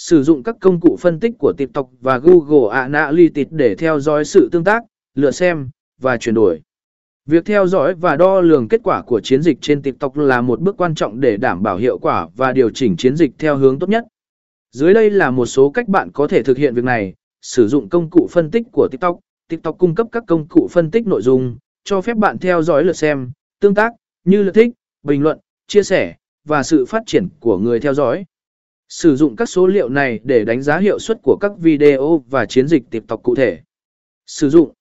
Sử dụng các công cụ phân tích của TikTok và Google Analytics để theo dõi sự tương tác, lựa xem, và chuyển đổi. Việc theo dõi và đo lường kết quả của chiến dịch trên TikTok là một bước quan trọng để đảm bảo hiệu quả và điều chỉnh chiến dịch theo hướng tốt nhất. Dưới đây là một số cách bạn có thể thực hiện việc này. Sử dụng công cụ phân tích của TikTok. TikTok cung cấp các công cụ phân tích nội dung, cho phép bạn theo dõi lượt xem, tương tác, như lượt thích, bình luận, chia sẻ, và sự phát triển của người theo dõi. Sử dụng các số liệu này để đánh giá hiệu suất của các video và chiến dịch TikTok cụ thể. Sử dụng